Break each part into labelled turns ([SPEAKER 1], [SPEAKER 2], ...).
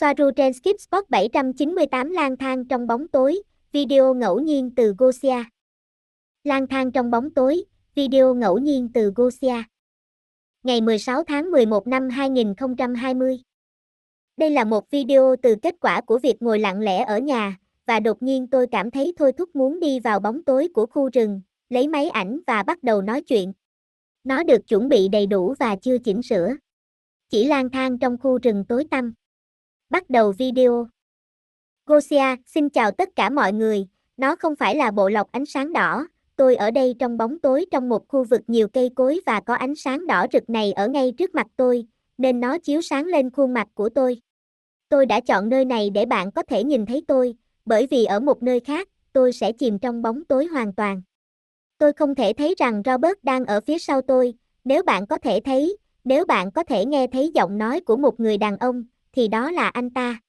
[SPEAKER 1] Soaru trên Skip Spot 798 lang thang trong bóng tối, video ngẫu nhiên từ Gosia. Lang thang trong bóng tối, video ngẫu nhiên từ Gosia. Ngày 16 tháng 11 năm 2020. Đây là một video từ kết quả của việc ngồi lặng lẽ ở nhà, và đột nhiên tôi cảm thấy thôi thúc muốn đi vào bóng tối của khu rừng, lấy máy ảnh và bắt đầu nói chuyện. Nó được chuẩn bị đầy đủ và chưa chỉnh sửa. Chỉ lang thang trong khu rừng tối tăm. Bắt đầu video. Gosia, xin chào tất cả mọi người, nó không phải là bộ lọc ánh sáng đỏ, tôi ở đây trong bóng tối trong một khu vực nhiều cây cối và có ánh sáng đỏ rực này ở ngay trước mặt tôi, nên nó chiếu sáng lên khuôn mặt của tôi. Tôi đã chọn nơi này để bạn có thể nhìn thấy tôi, bởi vì ở một nơi khác, tôi sẽ chìm trong bóng tối hoàn toàn. Tôi không thể thấy rằng Robert đang ở phía sau tôi, nếu bạn có thể thấy, nếu bạn có thể nghe thấy giọng nói của một người đàn ông, thì đó là anh ta.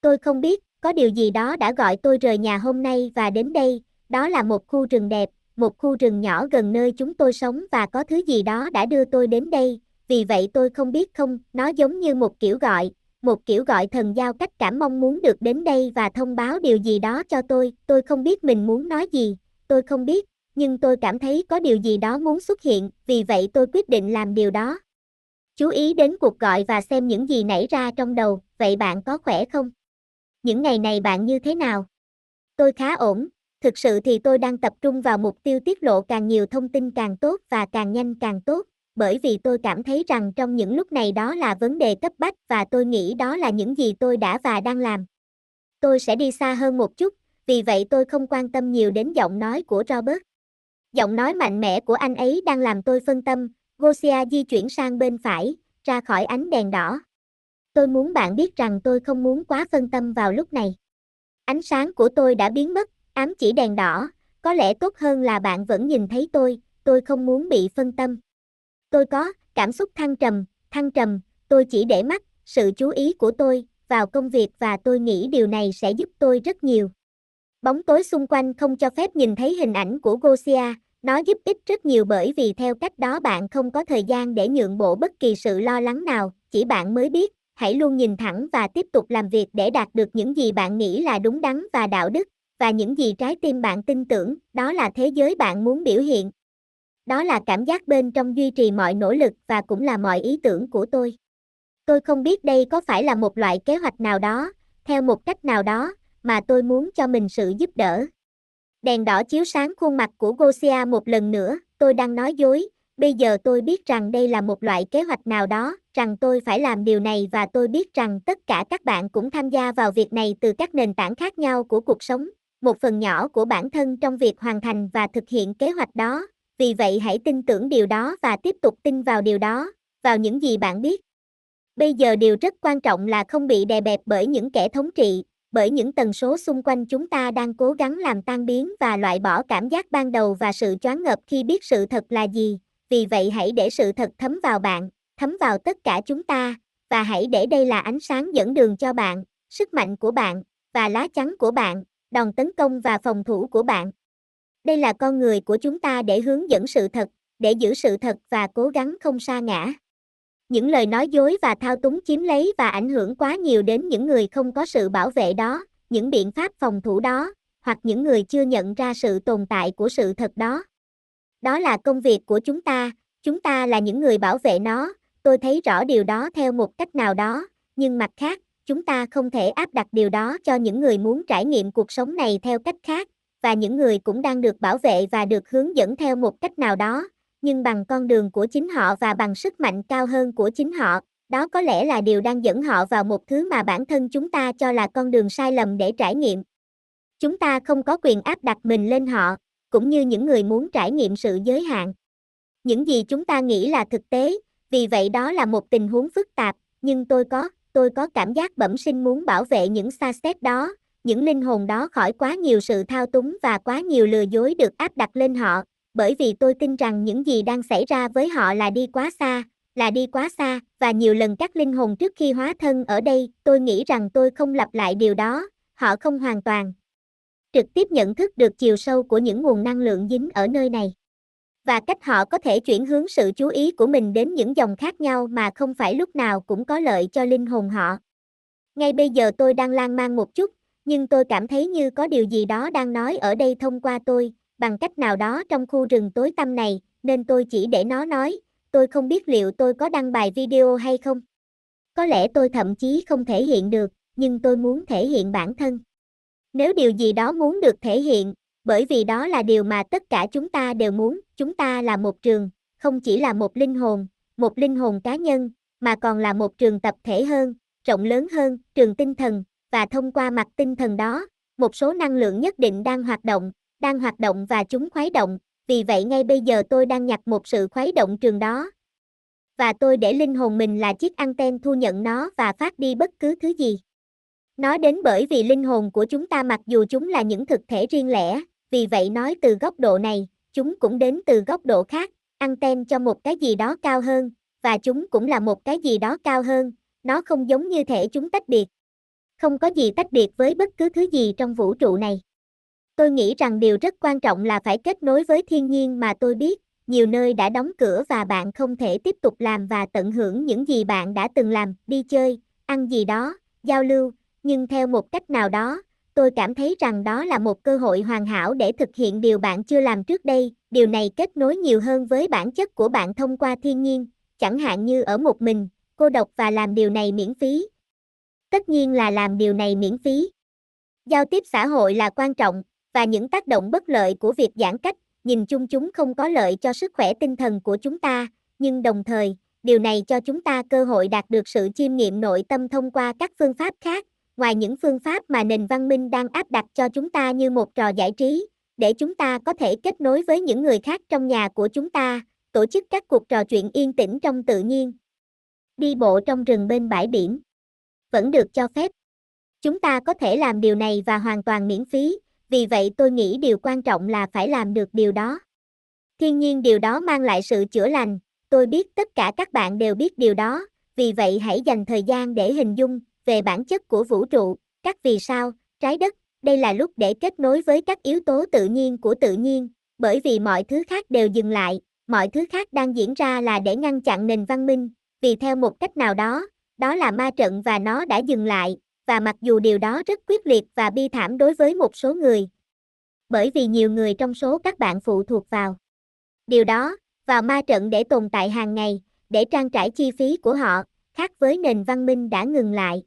[SPEAKER 1] Tôi không biết, có điều gì đó đã gọi tôi rời nhà hôm nay và đến đây, đó là một khu rừng đẹp, một khu rừng nhỏ gần nơi chúng tôi sống và có thứ gì đó đã đưa tôi đến đây, vì vậy tôi không biết không, nó giống như một kiểu gọi, một kiểu gọi thần giao cách cảm mong muốn được đến đây và thông báo điều gì đó cho tôi, tôi không biết mình muốn nói gì, tôi không biết, nhưng tôi cảm thấy có điều gì đó muốn xuất hiện, vì vậy tôi quyết định làm điều đó. Chú ý đến cuộc gọi và xem những gì nảy ra trong đầu, vậy bạn có khỏe không? Những ngày này bạn như thế nào? Tôi khá ổn, thực sự thì tôi đang tập trung vào mục tiêu tiết lộ càng nhiều thông tin càng tốt và càng nhanh càng tốt, bởi vì tôi cảm thấy rằng trong những lúc này đó là vấn đề cấp bách và tôi nghĩ đó là những gì tôi đã và đang làm. Tôi sẽ đi xa hơn một chút, vì vậy tôi không quan tâm nhiều đến giọng nói của Robert. Giọng nói mạnh mẽ của anh ấy đang làm tôi phân tâm, Gosia di chuyển sang bên phải, ra khỏi ánh đèn đỏ. Tôi muốn bạn biết rằng tôi không muốn quá phân tâm vào lúc này. Ánh sáng của tôi đã biến mất, ám chỉ đèn đỏ, có lẽ tốt hơn là bạn vẫn nhìn thấy tôi, tôi không muốn bị phân tâm. Tôi có cảm xúc thăng trầm, thăng trầm, tôi chỉ để mắt sự chú ý của tôi vào công việc và tôi nghĩ điều này sẽ giúp tôi rất nhiều. Bóng tối xung quanh không cho phép nhìn thấy hình ảnh của Gosia, nó giúp ích rất nhiều bởi vì theo cách đó bạn không có thời gian để nhượng bộ bất kỳ sự lo lắng nào, chỉ bạn mới biết, hãy luôn nhìn thẳng và tiếp tục làm việc để đạt được những gì bạn nghĩ là đúng đắn và đạo đức, và những gì trái tim bạn tin tưởng, đó là thế giới bạn muốn biểu hiện. Đó là cảm giác bên trong duy trì mọi nỗ lực và cũng là mọi ý tưởng của tôi. Tôi không biết đây có phải là một loại kế hoạch nào đó, theo một cách nào đó, mà tôi muốn cho mình sự giúp đỡ. Đèn đỏ chiếu sáng khuôn mặt của Gosia một lần nữa, tôi đang nói dối, bây giờ tôi biết rằng đây là một loại kế hoạch nào đó, rằng tôi phải làm điều này và tôi biết rằng tất cả các bạn cũng tham gia vào việc này từ các nền tảng khác nhau của cuộc sống, một phần nhỏ của bản thân trong việc hoàn thành và thực hiện kế hoạch đó, vì vậy hãy tin tưởng điều đó và tiếp tục tin vào điều đó, vào những gì bạn biết. Bây giờ điều rất quan trọng là không bị đè bẹp bởi những kẻ thống trị, bởi những tần số xung quanh chúng ta đang cố gắng làm tan biến và loại bỏ cảm giác ban đầu và sự choáng ngợp khi biết sự thật là gì, vì vậy hãy để sự thật thấm vào bạn, thấm vào tất cả chúng ta, và hãy để đây là ánh sáng dẫn đường cho bạn, sức mạnh của bạn, và lá chắn của bạn, đòn tấn công và phòng thủ của bạn. Đây là con người của chúng ta để hướng dẫn sự thật, để giữ sự thật và cố gắng không sa ngã. Những lời nói dối và thao túng chiếm lấy và ảnh hưởng quá nhiều đến những người không có sự bảo vệ đó, những biện pháp phòng thủ đó, hoặc những người chưa nhận ra sự tồn tại của sự thật đó. Đó là công việc của chúng ta, chúng ta là những người bảo vệ nó, tôi thấy rõ điều đó theo một cách nào đó, nhưng mặt khác, chúng ta không thể áp đặt điều đó cho những người muốn trải nghiệm cuộc sống này theo cách khác, và những người cũng đang được bảo vệ và được hướng dẫn theo một cách nào đó, nhưng bằng con đường của chính họ và bằng sức mạnh cao hơn của chính họ, đó có lẽ là điều đang dẫn họ vào một thứ mà bản thân chúng ta cho là con đường sai lầm để trải nghiệm. Chúng ta không có quyền áp đặt mình lên họ, cũng như những người muốn trải nghiệm sự giới hạn. Những gì chúng ta nghĩ là thực tế, vì vậy đó là một tình huống phức tạp, nhưng tôi có, tôi có cảm giác bẩm sinh muốn bảo vệ những xa xét đó, những linh hồn đó khỏi quá nhiều sự thao túng và quá nhiều lừa dối được áp đặt lên họ, bởi vì tôi tin rằng những gì đang xảy ra với họ là đi quá xa, là đi quá xa, và nhiều lần các linh hồn trước khi hóa thân ở đây, tôi nghĩ rằng tôi không lặp lại điều đó, họ không hoàn toàn trực tiếp nhận thức được chiều sâu của những nguồn năng lượng dính ở nơi này. Và cách họ có thể chuyển hướng sự chú ý của mình đến những dòng khác nhau mà không phải lúc nào cũng có lợi cho linh hồn họ. Ngay bây giờ tôi đang lan man một chút, nhưng tôi cảm thấy như có điều gì đó đang nói ở đây thông qua tôi, bằng cách nào đó trong khu rừng tối tăm này, nên tôi chỉ để nó nói, tôi không biết liệu tôi có đăng bài video hay không. Có lẽ tôi thậm chí không thể hiện được, nhưng tôi muốn thể hiện bản thân. Nếu điều gì đó muốn được thể hiện, bởi vì đó là điều mà tất cả chúng ta đều muốn, chúng ta là một trường, không chỉ là một linh hồn, một linh hồn cá nhân, mà còn là một trường tập thể hơn, rộng lớn hơn, trường tinh thần, và thông qua mặt tinh thần đó, một số năng lượng nhất định đang hoạt động, đang hoạt động và chúng khuấy động, vì vậy ngay bây giờ tôi đang nhặt một sự khuấy động trường đó. Và tôi để linh hồn mình là chiếc anten thu nhận nó và phát đi bất cứ thứ gì. Nó đến bởi vì linh hồn của chúng ta mặc dù chúng là những thực thể riêng lẻ, vì vậy nói từ góc độ này, chúng cũng đến từ góc độ khác, anten cho một cái gì đó cao hơn, và chúng cũng là một cái gì đó cao hơn, nó không giống như thể chúng tách biệt. Không có gì tách biệt với bất cứ thứ gì trong vũ trụ này. Tôi nghĩ rằng điều rất quan trọng là phải kết nối với thiên nhiên mà tôi biết, nhiều nơi đã đóng cửa và bạn không thể tiếp tục làm và tận hưởng những gì bạn đã từng làm, đi chơi, ăn gì đó, giao lưu, nhưng theo một cách nào đó, tôi cảm thấy rằng đó là một cơ hội hoàn hảo để thực hiện điều bạn chưa làm trước đây, điều này kết nối nhiều hơn với bản chất của bạn thông qua thiên nhiên, chẳng hạn như ở một mình, cô độc và làm điều này miễn phí. Tất nhiên là làm điều này miễn phí. Giao tiếp xã hội là quan trọng, và những tác động bất lợi của việc giãn cách, nhìn chung chúng không có lợi cho sức khỏe tinh thần của chúng ta, nhưng đồng thời, điều này cho chúng ta cơ hội đạt được sự chiêm nghiệm nội tâm thông qua các phương pháp khác, ngoài những phương pháp mà nền văn minh đang áp đặt cho chúng ta như một trò giải trí, để chúng ta có thể kết nối với những người khác trong nhà của chúng ta, tổ chức các cuộc trò chuyện yên tĩnh trong tự nhiên. Đi bộ trong rừng bên bãi biển vẫn được cho phép. Chúng ta có thể làm điều này và hoàn toàn miễn phí, vì vậy tôi nghĩ điều quan trọng là phải làm được điều đó. Thiên nhiên điều đó mang lại sự chữa lành, tôi biết tất cả các bạn đều biết điều đó, vì vậy hãy dành thời gian để hình dung về bản chất của vũ trụ, các vì sao, trái đất, đây là lúc để kết nối với các yếu tố tự nhiên của tự nhiên, bởi vì mọi thứ khác đều dừng lại, mọi thứ khác đang diễn ra là để ngăn chặn nền văn minh, vì theo một cách nào đó, đó là ma trận và nó đã dừng lại, và mặc dù điều đó rất quyết liệt và bi thảm đối với một số người. Bởi vì nhiều người trong số các bạn phụ thuộc vào điều đó, vào ma trận để tồn tại hàng ngày, để trang trải chi phí của họ, khác với nền văn minh đã ngừng lại.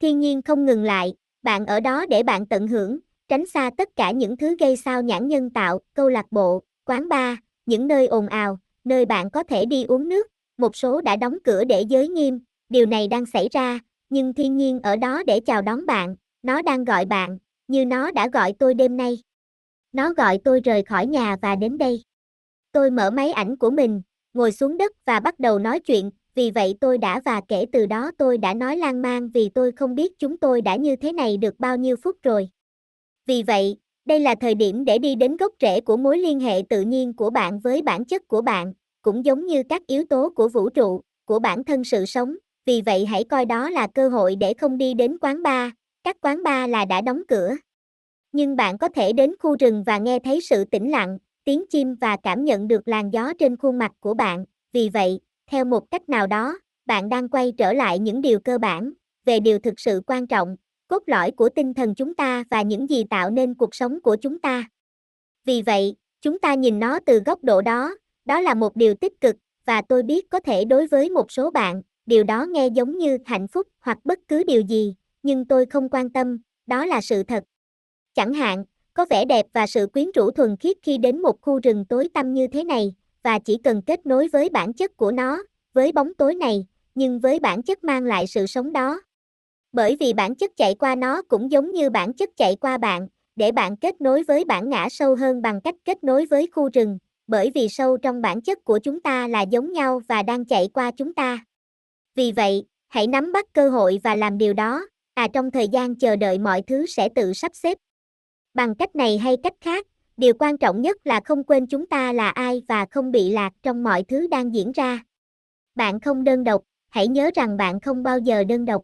[SPEAKER 1] Thiên nhiên không ngừng lại, bạn ở đó để bạn tận hưởng, tránh xa tất cả những thứ gây sao nhãn nhân tạo, câu lạc bộ, quán bar, những nơi ồn ào, nơi bạn có thể đi uống nước, một số đã đóng cửa để giới nghiêm, điều này đang xảy ra, nhưng thiên nhiên ở đó để chào đón bạn, nó đang gọi bạn, như nó đã gọi tôi đêm nay. Nó gọi tôi rời khỏi nhà và đến đây. Tôi mở máy ảnh của mình, ngồi xuống đất và bắt đầu nói chuyện, vì vậy tôi đã và kể từ đó tôi đã nói lan man vì tôi không biết chúng tôi đã như thế này được bao nhiêu phút rồi. Vì vậy, đây là thời điểm để đi đến gốc rễ của mối liên hệ tự nhiên của bạn với bản chất của bạn, cũng giống như các yếu tố của vũ trụ, của bản thân sự sống, vì vậy hãy coi đó là cơ hội để không đi đến quán bar, các quán bar là đã đóng cửa. Nhưng bạn có thể đến khu rừng và nghe thấy sự tĩnh lặng, tiếng chim và cảm nhận được làn gió trên khuôn mặt của bạn, vì vậy, theo một cách nào đó, bạn đang quay trở lại những điều cơ bản, về điều thực sự quan trọng, cốt lõi của tinh thần chúng ta và những gì tạo nên cuộc sống của chúng ta. Vì vậy, chúng ta nhìn nó từ góc độ đó, đó là một điều tích cực, và tôi biết có thể đối với một số bạn, điều đó nghe giống như hạnh phúc hoặc bất cứ điều gì, nhưng tôi không quan tâm, đó là sự thật. Chẳng hạn, có vẻ đẹp và sự quyến rũ thuần khiết khi đến một khu rừng tối tăm như thế này, và chỉ cần kết nối với bản chất của nó, với bóng tối này, nhưng với bản chất mang lại sự sống đó. Bởi vì bản chất chạy qua nó cũng giống như bản chất chạy qua bạn, để bạn kết nối với bản ngã sâu hơn bằng cách kết nối với khu rừng, bởi vì sâu trong bản chất của chúng ta là giống nhau và đang chạy qua chúng ta. Vì vậy, hãy nắm bắt cơ hội và làm điều đó, à trong thời gian chờ đợi mọi thứ sẽ tự sắp xếp. Bằng cách này hay cách khác, điều quan trọng nhất là không quên chúng ta là ai và không bị lạc trong mọi thứ đang diễn ra. Bạn không đơn độc, hãy nhớ rằng bạn không bao giờ đơn độc.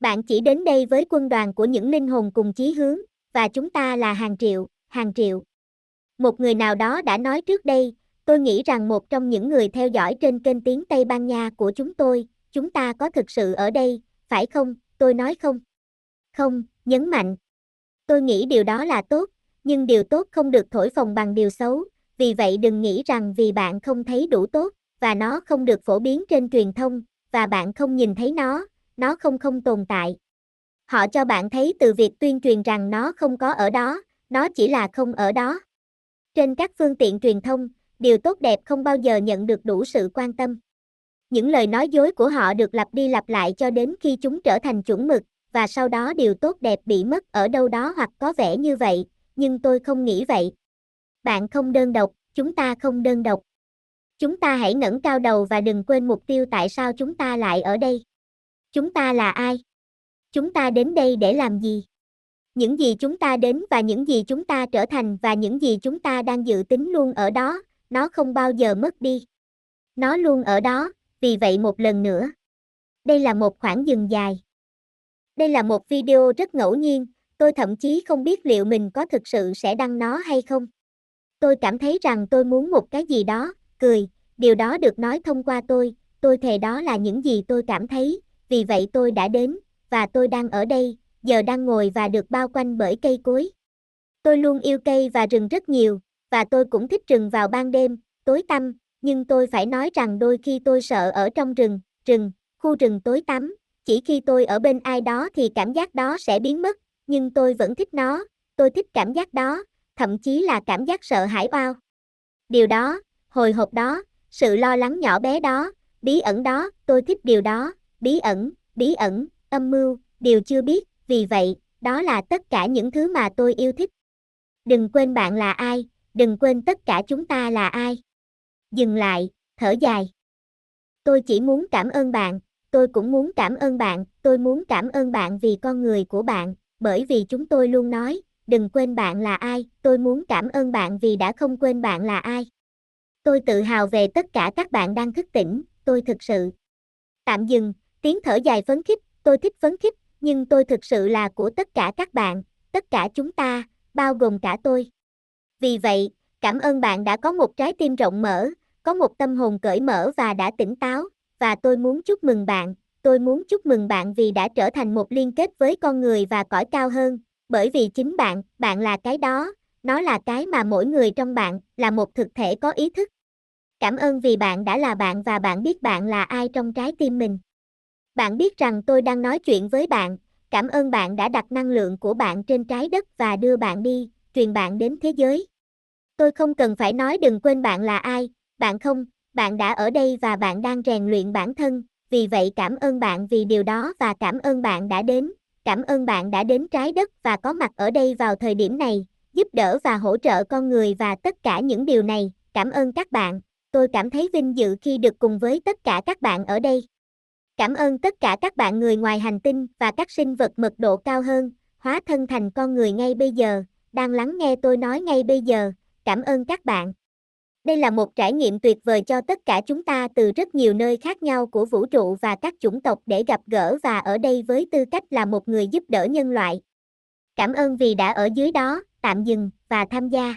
[SPEAKER 1] Bạn chỉ đến đây với quân đoàn của những linh hồn cùng chí hướng, và chúng ta là hàng triệu, hàng triệu. Một người nào đó đã nói trước đây, tôi nghĩ rằng một trong những người theo dõi trên kênh tiếng Tây Ban Nha của chúng tôi, chúng ta có thực sự ở đây, phải không? tôi nói không? Không, nhấn mạnh. Tôi nghĩ điều đó là tốt, nhưng điều tốt không được thổi phồng bằng điều xấu, vì vậy đừng nghĩ rằng vì bạn không thấy đủ tốt, và nó không được phổ biến trên truyền thông, và bạn không nhìn thấy nó, nó không không tồn tại. Họ cho bạn thấy từ việc tuyên truyền rằng nó không có ở đó, nó chỉ là không ở đó. Trên các phương tiện truyền thông, điều tốt đẹp không bao giờ nhận được đủ sự quan tâm. Những lời nói dối của họ được lặp đi lặp lại cho đến khi chúng trở thành chuẩn mực, và sau đó điều tốt đẹp bị mất ở đâu đó hoặc có vẻ như vậy, nhưng tôi không nghĩ vậy. Bạn không đơn độc, chúng ta không đơn độc. Chúng ta hãy ngẩng cao đầu và đừng quên mục tiêu tại sao chúng ta lại ở đây. Chúng ta là ai? Chúng ta đến đây để làm gì? Những gì chúng ta đến và những gì chúng ta trở thành và những gì chúng ta đang dự tính luôn ở đó, nó không bao giờ mất đi. Nó luôn ở đó, vì vậy một lần nữa. Đây là một khoảng dừng dài. Đây là một video rất ngẫu nhiên, tôi thậm chí không biết liệu mình có thực sự sẽ đăng nó hay không. Tôi cảm thấy rằng tôi muốn một cái gì đó, cười, điều đó được nói thông qua tôi, tôi thề đó là những gì tôi cảm thấy, vì vậy tôi đã đến, và tôi đang ở đây, giờ đang ngồi và được bao quanh bởi cây cối. Tôi luôn yêu cây và rừng rất nhiều, và tôi cũng thích rừng vào ban đêm, tối tăm, nhưng tôi phải nói rằng đôi khi tôi sợ ở trong rừng, rừng, khu rừng tối tăm, chỉ khi tôi ở bên ai đó thì cảm giác đó sẽ biến mất, nhưng tôi vẫn thích nó, tôi thích cảm giác đó, thậm chí là cảm giác sợ hãi oao. Điều đó, hồi hộp đó, sự lo lắng nhỏ bé đó, bí ẩn đó, tôi thích điều đó, bí ẩn, bí ẩn, âm mưu, điều chưa biết, vì vậy, đó là tất cả những thứ mà tôi yêu thích. Đừng quên bạn là ai, đừng quên tất cả chúng ta là ai. Dừng lại, thở dài. Tôi chỉ muốn cảm ơn bạn, tôi cũng muốn cảm ơn bạn, tôi muốn cảm ơn bạn vì con người của bạn, bởi vì chúng tôi luôn nói, đừng quên bạn là ai, tôi muốn cảm ơn bạn vì đã không quên bạn là ai. Tôi tự hào về tất cả các bạn đang thức tỉnh, tôi thực sự. Tạm dừng, tiếng thở dài phấn khích, tôi thích phấn khích, nhưng tôi thực sự là của tất cả các bạn, tất cả chúng ta, bao gồm cả tôi. Vì vậy, cảm ơn bạn đã có một trái tim rộng mở, có một tâm hồn cởi mở và đã tỉnh táo, và tôi muốn chúc mừng bạn, tôi muốn chúc mừng bạn vì đã trở thành một liên kết với con người và cõi cao hơn, bởi vì chính bạn, bạn là cái đó, nó là cái mà mỗi người trong bạn, là một thực thể có ý thức. Cảm ơn vì bạn đã là bạn và bạn biết bạn là ai trong trái tim mình. Bạn biết rằng tôi đang nói chuyện với bạn, cảm ơn bạn đã đặt năng lượng của bạn trên trái đất và đưa bạn đi, truyền bạn đến thế giới. Tôi không cần phải nói đừng quên bạn là ai, bạn không, bạn đã ở đây và bạn đang rèn luyện bản thân, vì vậy cảm ơn bạn vì điều đó và cảm ơn bạn đã đến, cảm ơn bạn đã đến trái đất và có mặt ở đây vào thời điểm này, giúp đỡ và hỗ trợ con người và tất cả những điều này, cảm ơn các bạn, tôi cảm thấy vinh dự khi được cùng với tất cả các bạn ở đây. Cảm ơn tất cả các bạn người ngoài hành tinh và các sinh vật mật độ cao hơn, hóa thân thành con người ngay bây giờ, đang lắng nghe tôi nói ngay bây giờ, cảm ơn các bạn. Đây là một trải nghiệm tuyệt vời cho tất cả chúng ta từ rất nhiều nơi khác nhau của vũ trụ và các chủng tộc để gặp gỡ và ở đây với tư cách là một người giúp đỡ nhân loại. Cảm ơn vì đã ở dưới đó, tạm dừng và tham gia.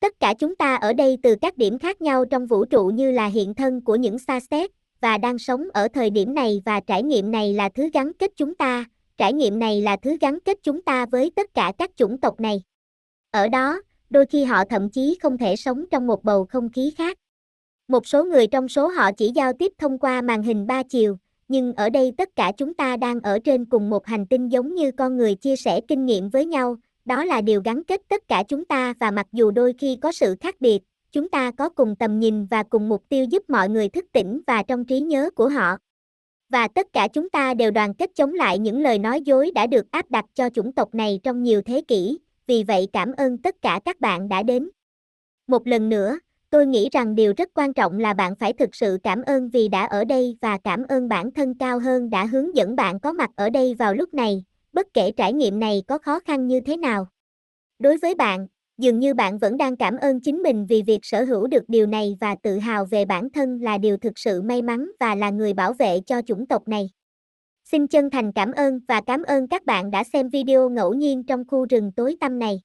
[SPEAKER 1] Tất cả chúng ta ở đây từ các điểm khác nhau trong vũ trụ như là hiện thân của những xa xét và đang sống ở thời điểm này và trải nghiệm này là thứ gắn kết chúng ta, trải nghiệm này là thứ gắn kết chúng ta với tất cả các chủng tộc này. Ở đó, đôi khi họ thậm chí không thể sống trong một bầu không khí khác. Một số người trong số họ chỉ giao tiếp thông qua màn hình ba chiều, nhưng ở đây tất cả chúng ta đang ở trên cùng một hành tinh giống như con người chia sẻ kinh nghiệm với nhau, đó là điều gắn kết tất cả chúng ta và mặc dù đôi khi có sự khác biệt, chúng ta có cùng tầm nhìn và cùng mục tiêu giúp mọi người thức tỉnh và trong trí nhớ của họ. Và tất cả chúng ta đều đoàn kết chống lại những lời nói dối đã được áp đặt cho chủng tộc này trong nhiều thế kỷ, vì vậy cảm ơn tất cả các bạn đã đến. Một lần nữa, tôi nghĩ rằng điều rất quan trọng là bạn phải thực sự cảm ơn vì đã ở đây và cảm ơn bản thân cao hơn đã hướng dẫn bạn có mặt ở đây vào lúc này, bất kể trải nghiệm này có khó khăn như thế nào. Đối với bạn, dường như bạn vẫn đang cảm ơn chính mình vì việc sở hữu được điều này và tự hào về bản thân là điều thực sự may mắn và là người bảo vệ cho chủng tộc này. Xin chân thành cảm ơn và cảm ơn các bạn đã xem video ngẫu nhiên trong khu rừng tối tăm này.